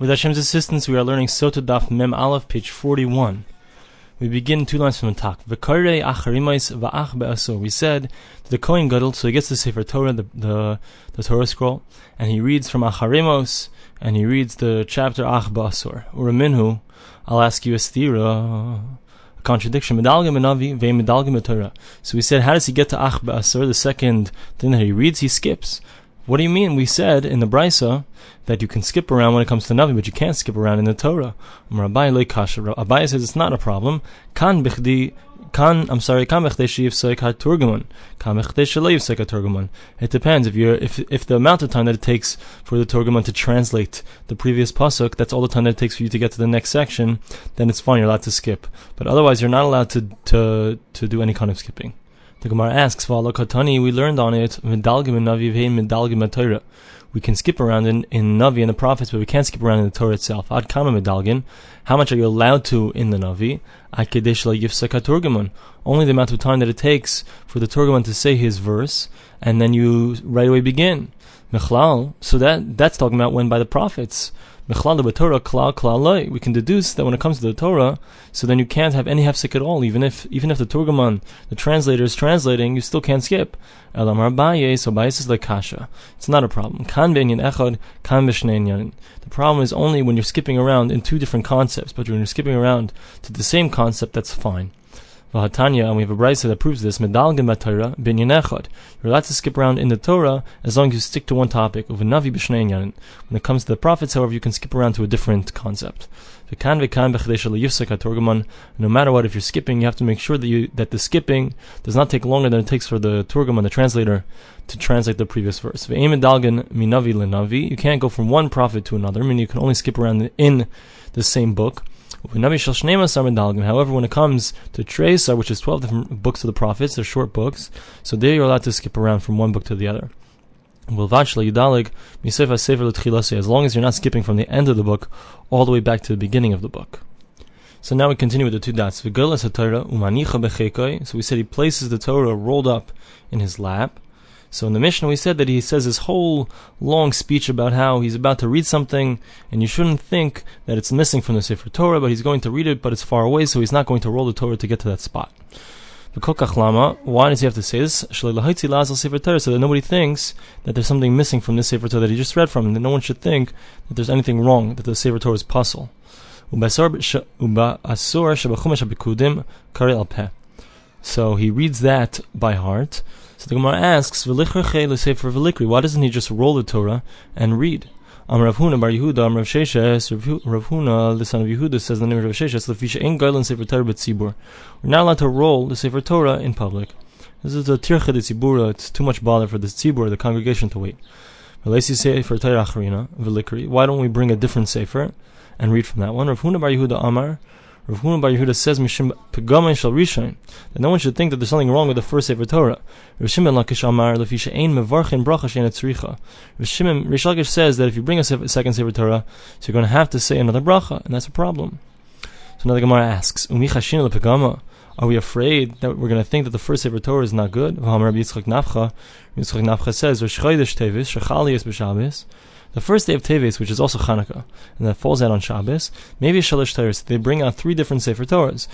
With Hashem's assistance, we are learning Sota Daf Mem Aleph, page 41. We begin two lines from the top. V'karei acharimais v'ach be'asur. We said the Kohen Gadol, so he gets the Sefer Torah, the, the, the Torah scroll, and he reads from Acharimos, and he reads the chapter Ach Ba'asur. Uraminhu, I'll ask you a stira, a contradiction. Medalgim Navi ve'medalgim Torah. So we said, how does he get to Ach the second thing that he reads? He skips. What do you mean? We said in the Brisa that you can skip around when it comes to Navi, but you can't skip around in the Torah. Um, Abaye says it's not a problem. Kan bichdi kan I'm sorry kan kan. It depends if you're if if the amount of time that it takes for the turgumun to translate the previous pasuk, that's all the time that it takes for you to get to the next section, then it's fine. You're allowed to skip, but otherwise you're not allowed to to to do any kind of skipping. The Gemara asks, Katani, we learned on it, we can skip around in, in Navi and the prophets, but we can't skip around in the Torah itself. Ad medalgin. How much are you allowed to in the Navi? Ad kedesh turgaman. Only the amount of time that it takes for the Turgaman to say his verse, and then you right away begin. So that that's talking about when by the prophets. We can deduce that when it comes to the Torah, so then you can't have any hefsek at all, even if even if the Turgaman, the translator, is translating, you still can't skip. So Baye is like kasha. It's not a problem. The problem is only when you're skipping around in two different concepts, but when you're skipping around to the same concept, that's fine. Vahatanya, and we have a brisa that proves this. Medalgim Torah binyan. You're allowed to skip around in the Torah as long as you stick to one topic. Of navi b'shnei When it comes to the prophets, however, you can skip around to a different concept. No matter what, if you're skipping, you have to make sure that you that the skipping does not take longer than it takes for the Turgaman, the translator, to translate the previous verse. You can't go from one prophet to another. I mean, you can only skip around in the same book. However, when it comes to Trei Asar, which is 12 different books of the prophets, they're short books, so there you're allowed to skip around from one book to the other. As long as you're not skipping from the end of the book all the way back to the beginning of the book. So now we continue with the two dots. So we said he places the Torah rolled up in his lap. So in the Mishnah, we said that he says this whole long speech about how he's about to read something, and you shouldn't think that it's missing from the Sefer Torah, but he's going to read it, but it's far away, so he's not going to roll the Torah to get to that spot. Why does he have to say this? So that nobody thinks that there's something missing from this Sefer Torah that he just read from, and that no one should think that there's anything wrong, that the Sefer Torah is puzzle. So he reads that by heart. So the Gemara asks, Why doesn't he just roll the Torah and read? Am Rav Huna Bar Yehuda, Am Rav Sheshes, Rav Huna, the son of Yehuda, says the name of Rav Sheshes, Lefisha Ein Gailan Sefer Torah B'tzibur. We're not allowed to roll the Sefer Torah in public. This is a tircha de tzibura. It's too much bother for the tzibur, the congregation, to wait. Why don't we bring a different sefer and read from that one? Rav Huna Bar Yehuda Amar. Rav Huna Bar Yehuda says Mishim Shal Rishon that no one should think that there's something wrong with the first Sefer Torah. Rav Shimon Lakish Amar Lefisha Ein Mevarchin Bracha Shein Tzricha. Rav Shimon Rish Lakish says that if you bring a second Sefer Torah, so you're going to have to say another bracha, and that's a problem. So now the Gemara asks. Are we afraid that we're going to think that the first Sefer Torah is not good? Rabbi Yitzchak Nafcha, Yitzchak says, Teves, the first day of Teves, which is also Hanukkah, and that falls out on Shabbos, maybe Shalish Torahs, they bring out three different Sefer Torahs.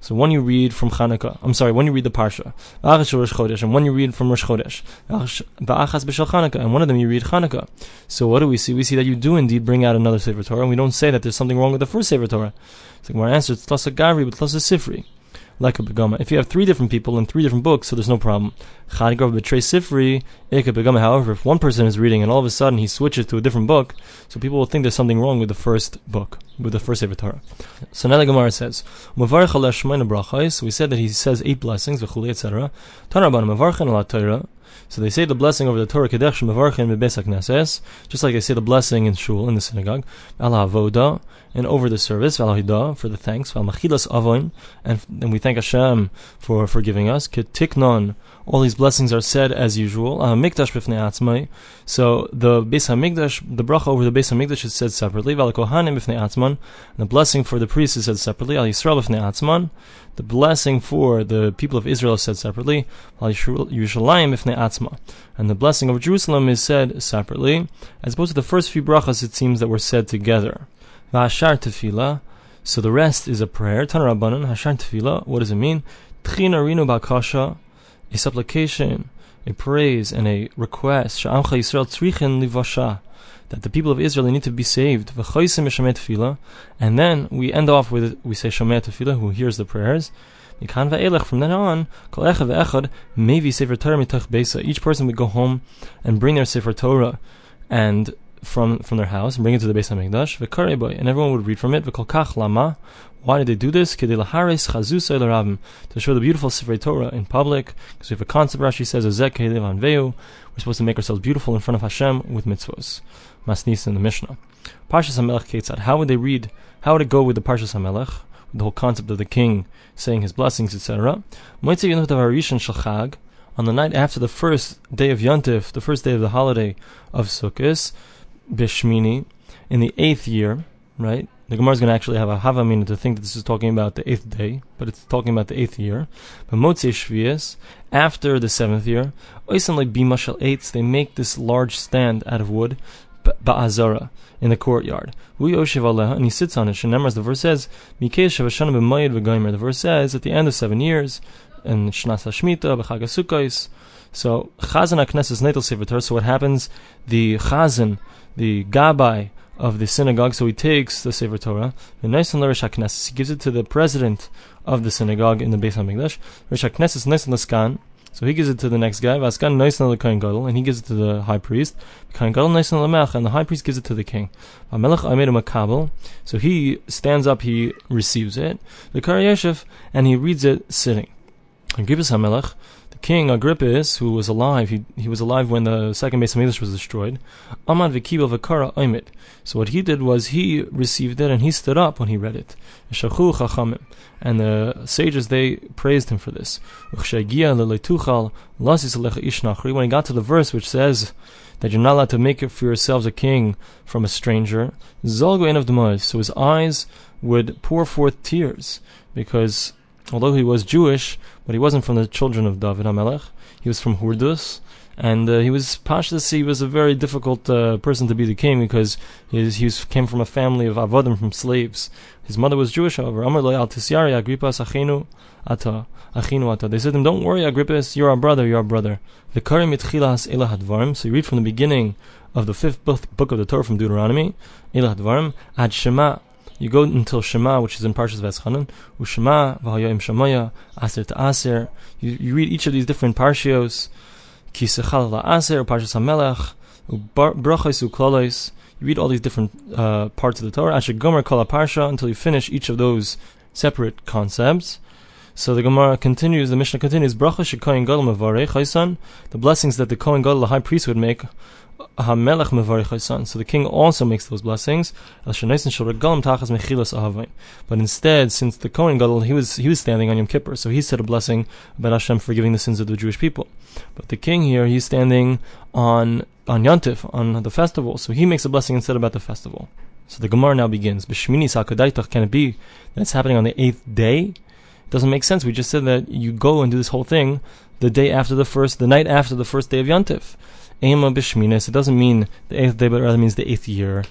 So one you read from Hanukkah, I'm sorry, one you read the Parsha, and one you read from Rosh Chodesh, and one of them you read Hanukkah. So what do we see? We see that you do indeed bring out another Sefer Torah, and we don't say that there's something wrong with the first Sefer Torah. So my answer is Tlasa Gavri, but Tlasa Sifri like a begama. If you have three different people in three different books, so there's no problem. betray sifri begama. However, if one person is reading and all of a sudden he switches to a different book, so people will think there's something wrong with the first book, with the first Sefer Torah. So now the Gemara says, So we said that he says eight blessings, etc. So they say the blessing over the Torah Kedech Mevarchin Bebesak Knesses, just like they say the blessing in shul in the synagogue, Allah Avoda, and over the service, Valahida, for the thanks, Valmachilas Avoin, and then we thank Hashem for forgiving us. Ketiknon, all these blessings are said as usual. Mikdash b'fnei atzmai. So the Beis Hamikdash, the bracha over the Beis Hamikdash is said separately. Val b'fnei And the blessing for the priest is said separately. Al Yisrael B'fnei Atzman. The blessing for the people of Israel is said separately. And the blessing of Jerusalem is said separately. As opposed to the first few brachas, it seems that were said together. V'ashar. So the rest is a prayer. Hashar. What does it mean? Tchina rinu bakasha. A supplication a praise and a request that the people of Israel need to be saved. And then we end off with we say Shomer Tefillah, who hears the prayers. From then on, each person would go home and bring their Sefer Torah and from from their house and bring it to the Beis Hamikdash. And everyone would read from it. Why did they do this? To show the beautiful Sefer Torah in public. Because we have a concept Rashi says, We're supposed to make ourselves beautiful in front of Hashem with mitzvos. Masnis in the Mishnah. Parshas HaMelech Ketzad. How would they read? How would it go with the Parshas HaMelech? With the whole concept of the king saying his blessings, etc. On the night after the first day of Yontif, the first day of the holiday of Sukkot, Bishmini, in the eighth year, right? The Gemara is going to actually have a havamina to think that this is talking about the eighth day, but it's talking about the eighth year. But Motzei Shvias, after the seventh year, Oisan Bimashal eights, they make this large stand out of wood, Ba'azara, in the courtyard. And he sits on it. Shenemar, the verse says, The verse says, at the end of seven years, and Shnas HaShmita, B'chag So, Chazan HaKnesses Netel Sefer So what happens? The Chazan, the Gabai, of the synagogue, so he takes the Sefer Torah, and he gives it to the president of the synagogue in the Beis HaMikdash, Rish HaKnesses Nisan Laskan, so he gives it to the next guy, Vaskan Nisan Lekain Gadol, and he gives it to the high priest, Gadol and the high priest gives it to the king. So he stands up, he receives it, the and he reads it sitting. HaMelech, King Agrippus, who was alive, he, he was alive when the second base of Hamikdash was destroyed. Amad v'kibel v'kara oimit. So what he did was he received it and he stood up when he read it. chachamim. And the sages, they praised him for this. When he got to the verse which says that you're not allowed to make it for yourselves a king from a stranger, zolgo of the so his eyes would pour forth tears because although he was Jewish, but he wasn't from the children of David HaMelech. He was from Hurdus, and uh, he was Pashtus. He was a very difficult uh, person to be the king because he, was, came from a family of avodim, from slaves. His mother was Jewish, however. Amar lo al tisyari Agrippas achinu ata achinu ata. They said to him, "Don't worry, Agrippas, you're our brother. You're our brother." The karim mitchilas elah hadvarim. So you read from the beginning of the fifth book of the Torah from Deuteronomy, elah hadvarim ad shema you go until Shema, which is in Parshas Veschanan, Ushema, V'hayoim Shemaya, Aser to Aser. You, you read each of these different parshios, Kisechal Aser, Parshas HaMelech, Brachos Uklolos. You read all these different uh, parts of the Torah, Asher Gomer Kol Parsha, until you finish each of those separate concepts. So the Gemara continues, the Mishnah continues, Bracha Shekoyin Gadol Mavarech the blessings that the Kohen Gadol, the high priest, would make, HaMelech mevarich So the king also makes those blessings. But instead, since the Kohen Gadol, he was he was standing on Yom Kippur, so he said a blessing about Hashem forgiving the sins of the Jewish people. But the king here, he's standing on on Yontif, on the festival, so he makes a blessing instead about the festival. So the Gemara now begins. Can it be that it's happening on the eighth day? Doesn't make sense. We just said that you go and do this whole thing the day after the first, the night after the first day of Yontif. Ema b'shminis. It doesn't mean the eighth day, but rather means the eighth year.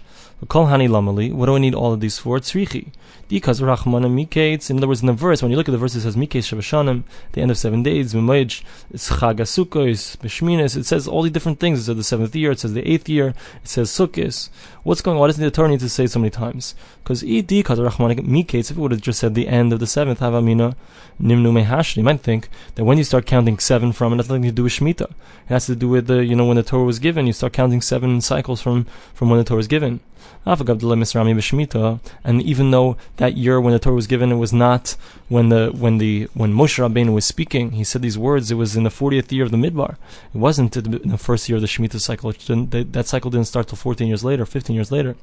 Kol hani lamali. What do I need all of these for? Tzrichi. Because rachmana mikates. In other words, in the verse, when you look at the verse, it says mikates shavashanim, the end of seven days. Mimoij, it's chagasukos, b'shminis. It says all the different things. It says the seventh year. It says the eighth year. It says sukkis. What's going on? Why does the Torah need to say so many times? Because ed rachmana mikates. If it would have just said the end of the seventh havamina nimnu mehashni, you might think that when you start counting seven from, it has nothing to do with shmita. It has to do with the you know when the Torah was given. You start counting seven cycles from from when the Torah was given. And even though that year when the Torah was given, it was not when the when the when Moshe Rabbeinu was speaking, he said these words. It was in the fortieth year of the Midbar. It wasn't in the first year of the Shemitah cycle. that cycle didn't start till fourteen years later, fifteen years later.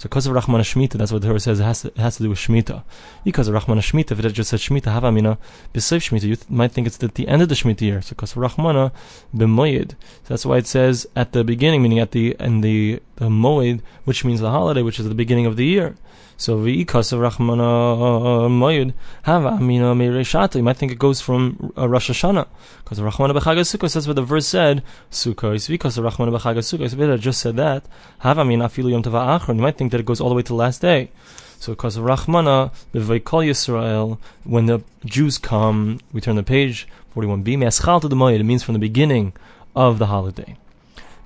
So because of Rahman Shemitah, that's what the Torah says, it has, to, it has to do with Shemitah. Because of Rahman Shemitah, if it just said Shemitah, Havamina, B'Seif Shemitah, you th- might think it's at the end of the Shemitah year. So because of Rahmana, B'Moyed. So that's why it says at the beginning, meaning at the, in the, the moed, which means the holiday, which is the beginning of the year. So v'ikas of Rachmana moed have amina meireshata. You might think it goes from uh, Rosh Hashanah because Rachmana b'chag Sukkot says what the verse said. Sukkot v'ikas of Rachmana b'chag Sukkot. I just said that. Have amina afilu yom tava achron. You might think that it goes all the way to the last day. So because of Rachmana, B'Vaykol Yisrael, when the Jews come, we turn the page, 41b, Me'aschal to the Moed, it means from the beginning of the holiday.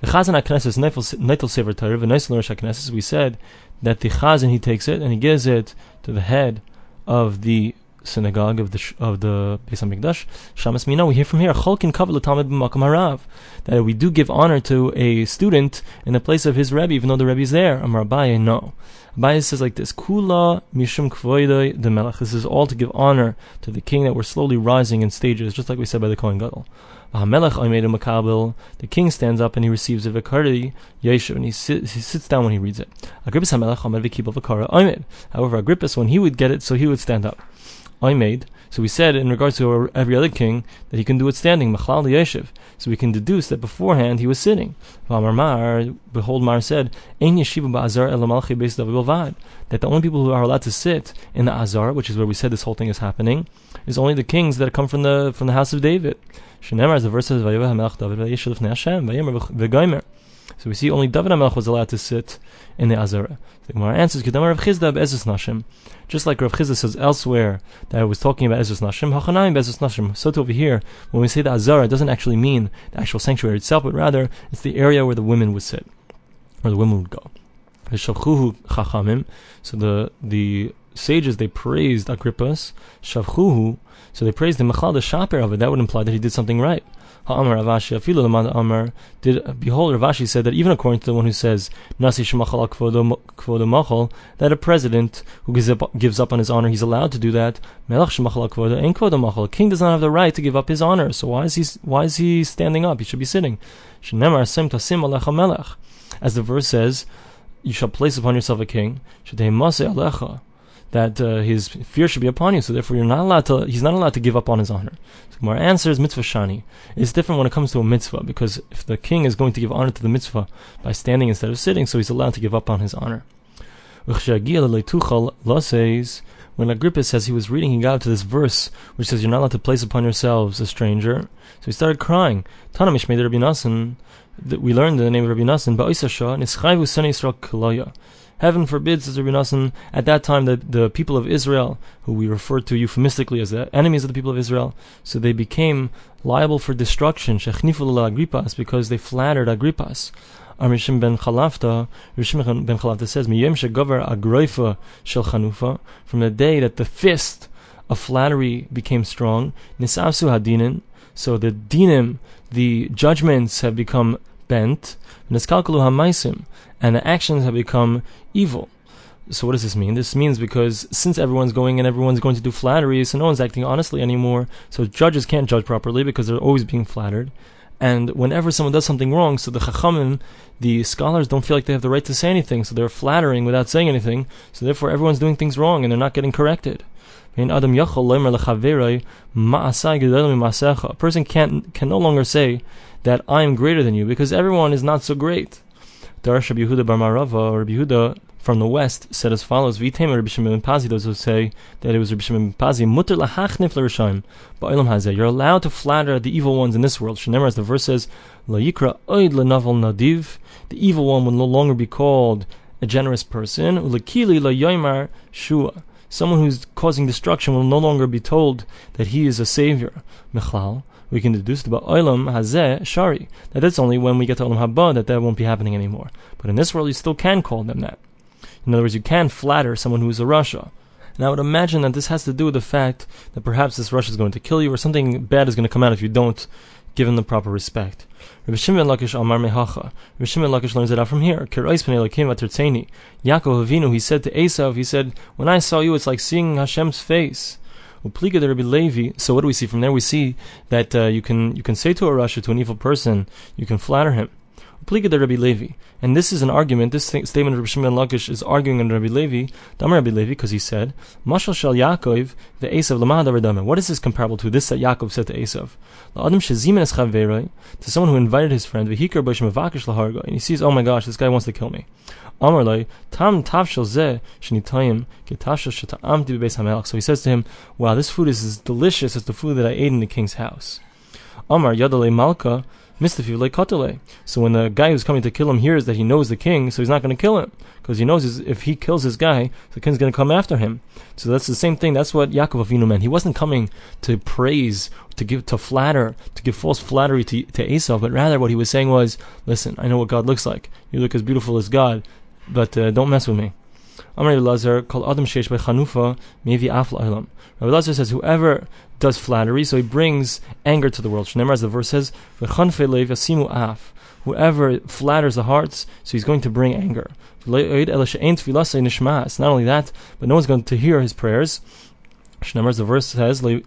The Chazan HaKnesses, Neitel Sefer Torah, V'Neisel Rosh HaKnesses, we said that the Chazan, he takes it and he gives it to the head of the synagogue of the of the Beis Hamikdash. Shamas Mina, we hear from here, Cholkin Kavel Talmud B'Makom Harav, that we do give honor to a student in the place of his Rebbe, even though the Rebbe is there. Amar Abaye, no. Abaye says like this: Kula mishum kvoidei the melech. This is all to give honor to the king that we're slowly rising in stages, just like we said by the Kohen Gadol. The king stands up and he receives a vikari yeshu, and he, sit, he sits down when he reads it. Agrippus However, Agrippus, when he would get it, so he would stand up. Made. So we said in regards to every other king that he can do it standing, Machlal Yeshiv. So we can deduce that beforehand he was sitting. Mar, behold, Mar said, Ein yeshiva ba'azar el That the only people who are allowed to sit in the azar, which is where we said this whole thing is happening, is only the kings that come from the from the house of David. Shenemar, as the verse says, so we see only David HaMelech was allowed to sit in the Azara. The Gemara answers, Kedamar Rav Chisda Nashim. Just like Rav Chisda says elsewhere that I was talking about Ezus Nashim, Hachanayim Nashim. So to over here, when we say the Azara, it doesn't actually mean the actual sanctuary itself, but rather it's the area where the women would sit, or the women would go. So the the sages they praised Agrippas, Shavchuhu, so they praised him. Machal the Shaper of it. That would imply that he did something right. Ha'amar Rav Ashi Afilu Amar did behold Rav Ashi said that even according to the one who says Nasi Shemachal Kvodo Machal that a president who gives up, gives up on his honor he's allowed to do that. Melach Shemachal Kvodo Ein Kvodo Machal king does not have the right to give up his honor so why is he why is he standing up? He should be sitting. Shenemar Sim Tasim Alecha as the verse says you shall place upon yourself a king. Shadei Mase Alecha that uh, his fear should be upon you. So therefore, you're not allowed to. He's not allowed to give up on his honor. So Gemara answers mitzvah shani. It's different when it comes to a mitzvah because if the king is going to give honor to the mitzvah by standing instead of sitting, so he's allowed to give up on his honor. When Agrippa says he was reading, he got up to this verse which says, "You're not allowed to place upon yourselves a stranger." So he started crying. Tanamish made Rabbi Nasan. We learned in the name of Rabbi Nasan, Heaven forbid, says Rabbi Nasan, at that time the, the people of Israel, who we refer to euphemistically as the enemies of the people of Israel, so they became liable for destruction, Agrippas, because they flattered Agrippas. Amrishim ben Chalafta, Rishim ben Chalafta says, Miyem shegover agroifa shel chanufa, from the day that the fist of flattery became strong, nisavsu hadinin, so the dinim, the judgments have become bent, and the actions have become evil. So what does this mean? This means because since everyone's going and everyone's going to do flattery, so no one's acting honestly anymore. So judges can't judge properly because they're always being flattered. And whenever someone does something wrong, so the chachamim, the scholars don't feel like they have the right to say anything, so they're flattering without saying anything. So therefore, everyone's doing things wrong and they're not getting corrected. A person can't can no longer say that I am greater than you because everyone is not so great. Darash Yehuda Bar Marava, or Yehuda from the west, said as follows: V'itema Rabbi Shimon Pazi. Those who say that it was Rabbi Shimon Pazi, mutter lahachnif l'rishayim ba'ilam hazeh. You're allowed to flatter the evil ones in this world. Shenemar, as the verse says, la yikra oid lenaval nadiv. The evil one will no longer be called a generous person. Ulekili yoimar shua. Someone who's causing destruction will no longer be told that he is a savior. Mechlal we can deduce the Olam Hazeh Shari. That that's only when we get to Olam Haba that that won't be happening anymore. But in this world, you still can call them that. In other words, you can flatter someone who is a Rasha. And I would imagine that this has to do with the fact that perhaps this Rasha is going to kill you or something bad is going to come out if you don't give him the proper respect. Rabbi Shimon Lakish Amar Mehacha. Rabbi Shimon Lakish learns it out from here. Yaakov Avinu, he said to Esav, he said, When I saw you, it's like seeing Hashem's face. Upliga. So what do we see from there? We see that uh, you can you can say to a Rasha, to an evil person, you can flatter him. Pliga de Rabbi Levi. And this is an argument, this statement of Rabbi Shimon Lakish is arguing on Rabbi Levi, Damar Rabbi Levi, because he said, Mashal Shal Yaakov, the Esav Lamad Avadame. What is this comparable to? This that Yaakov said to Esav. To someone who invited his friend, Vihikar Bosh Mavakish Laharga, and he sees, oh my gosh, this guy wants to kill me. HaMelech. So he says to him, Wow, this food is as delicious as the food that I ate in the king's house. Amar Yadale Malka, so when the guy who's coming to kill him hears that he knows the king, so he's not going to kill him because he knows if he kills this guy, the king's going to come after him. So that's the same thing. That's what Yaakov Avinu meant. He wasn't coming to praise, to give, to flatter, to give false flattery to, to Esau, but rather what he was saying was, "Listen, I know what God looks like. You look as beautiful as God, but uh, don't mess with me." Amr Lazar called Adam Sheish by Chanufa Mevi Afla Rabbi Lazar says, whoever does flattery, so he brings anger to the world. Shneimar, as the verse says. Whoever flatters the hearts, so he's going to bring anger. Not only that, but no one's going to hear his prayers. Shneimar, as the verse says, ki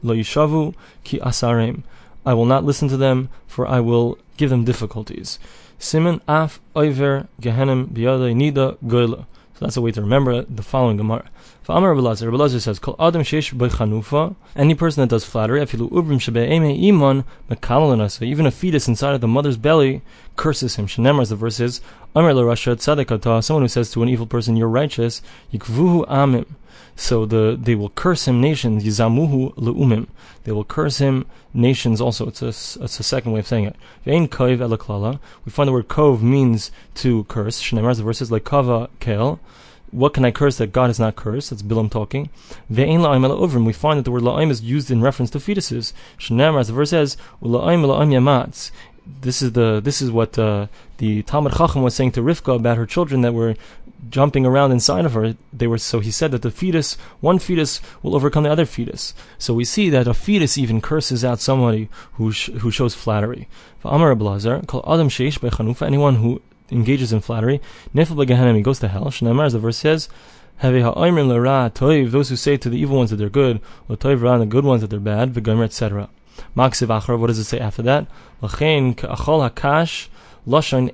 asarim. I will not listen to them, for I will give them difficulties. Simon af oiver gehenim nida. So that's a way to remember the following Gemara. Amar Rabbi Lazar says, "Kol adam sheish chanufa." Any person that does flattery, afilu ubrim shebe'eme iman mekalalana. even a fetus inside of the mother's belly curses him. Shenemar, as the verse is, Amar Rasha tzadekata. Someone who says to an evil person, "You're righteous," yikvuhu amim. So the they will curse him nations. Yizamuhu leumim. They will curse him nations. Also, it's a it's a second way of saying it. Vein elaklala. We find the word kov means to curse. Shneimar, the verse like kava kel. What can I curse that God has not cursed? That's Bilam talking. We find that the word la'im is used in reference to fetuses. Shneimar, as the verse says, this is the this is what uh, the Talmud Chacham was saying to Rivka about her children that were jumping around inside of her. They were so he said that the fetus, one fetus, will overcome the other fetus. So we see that a fetus even curses out somebody who sh- who shows flattery. Anyone who engages in flattery, Nefel Begehenim, he goes to hell. Shneimar, as the verse says. Those who say to the evil ones that they're good, and the good ones that they're bad, etc. Maksiv what does it say after that? L'chein ka'achol hakash lashon.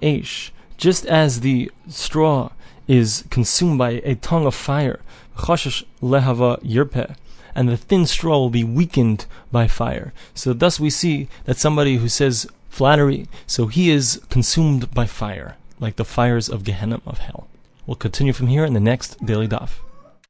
Just as the straw is consumed by a tongue of fire, chashash lehava yirpeh, and the thin straw will be weakened by fire. So thus we see that somebody who says flattery, so he is consumed by fire, like the fires of Gehenna of hell. We'll continue from here in the next daily daf.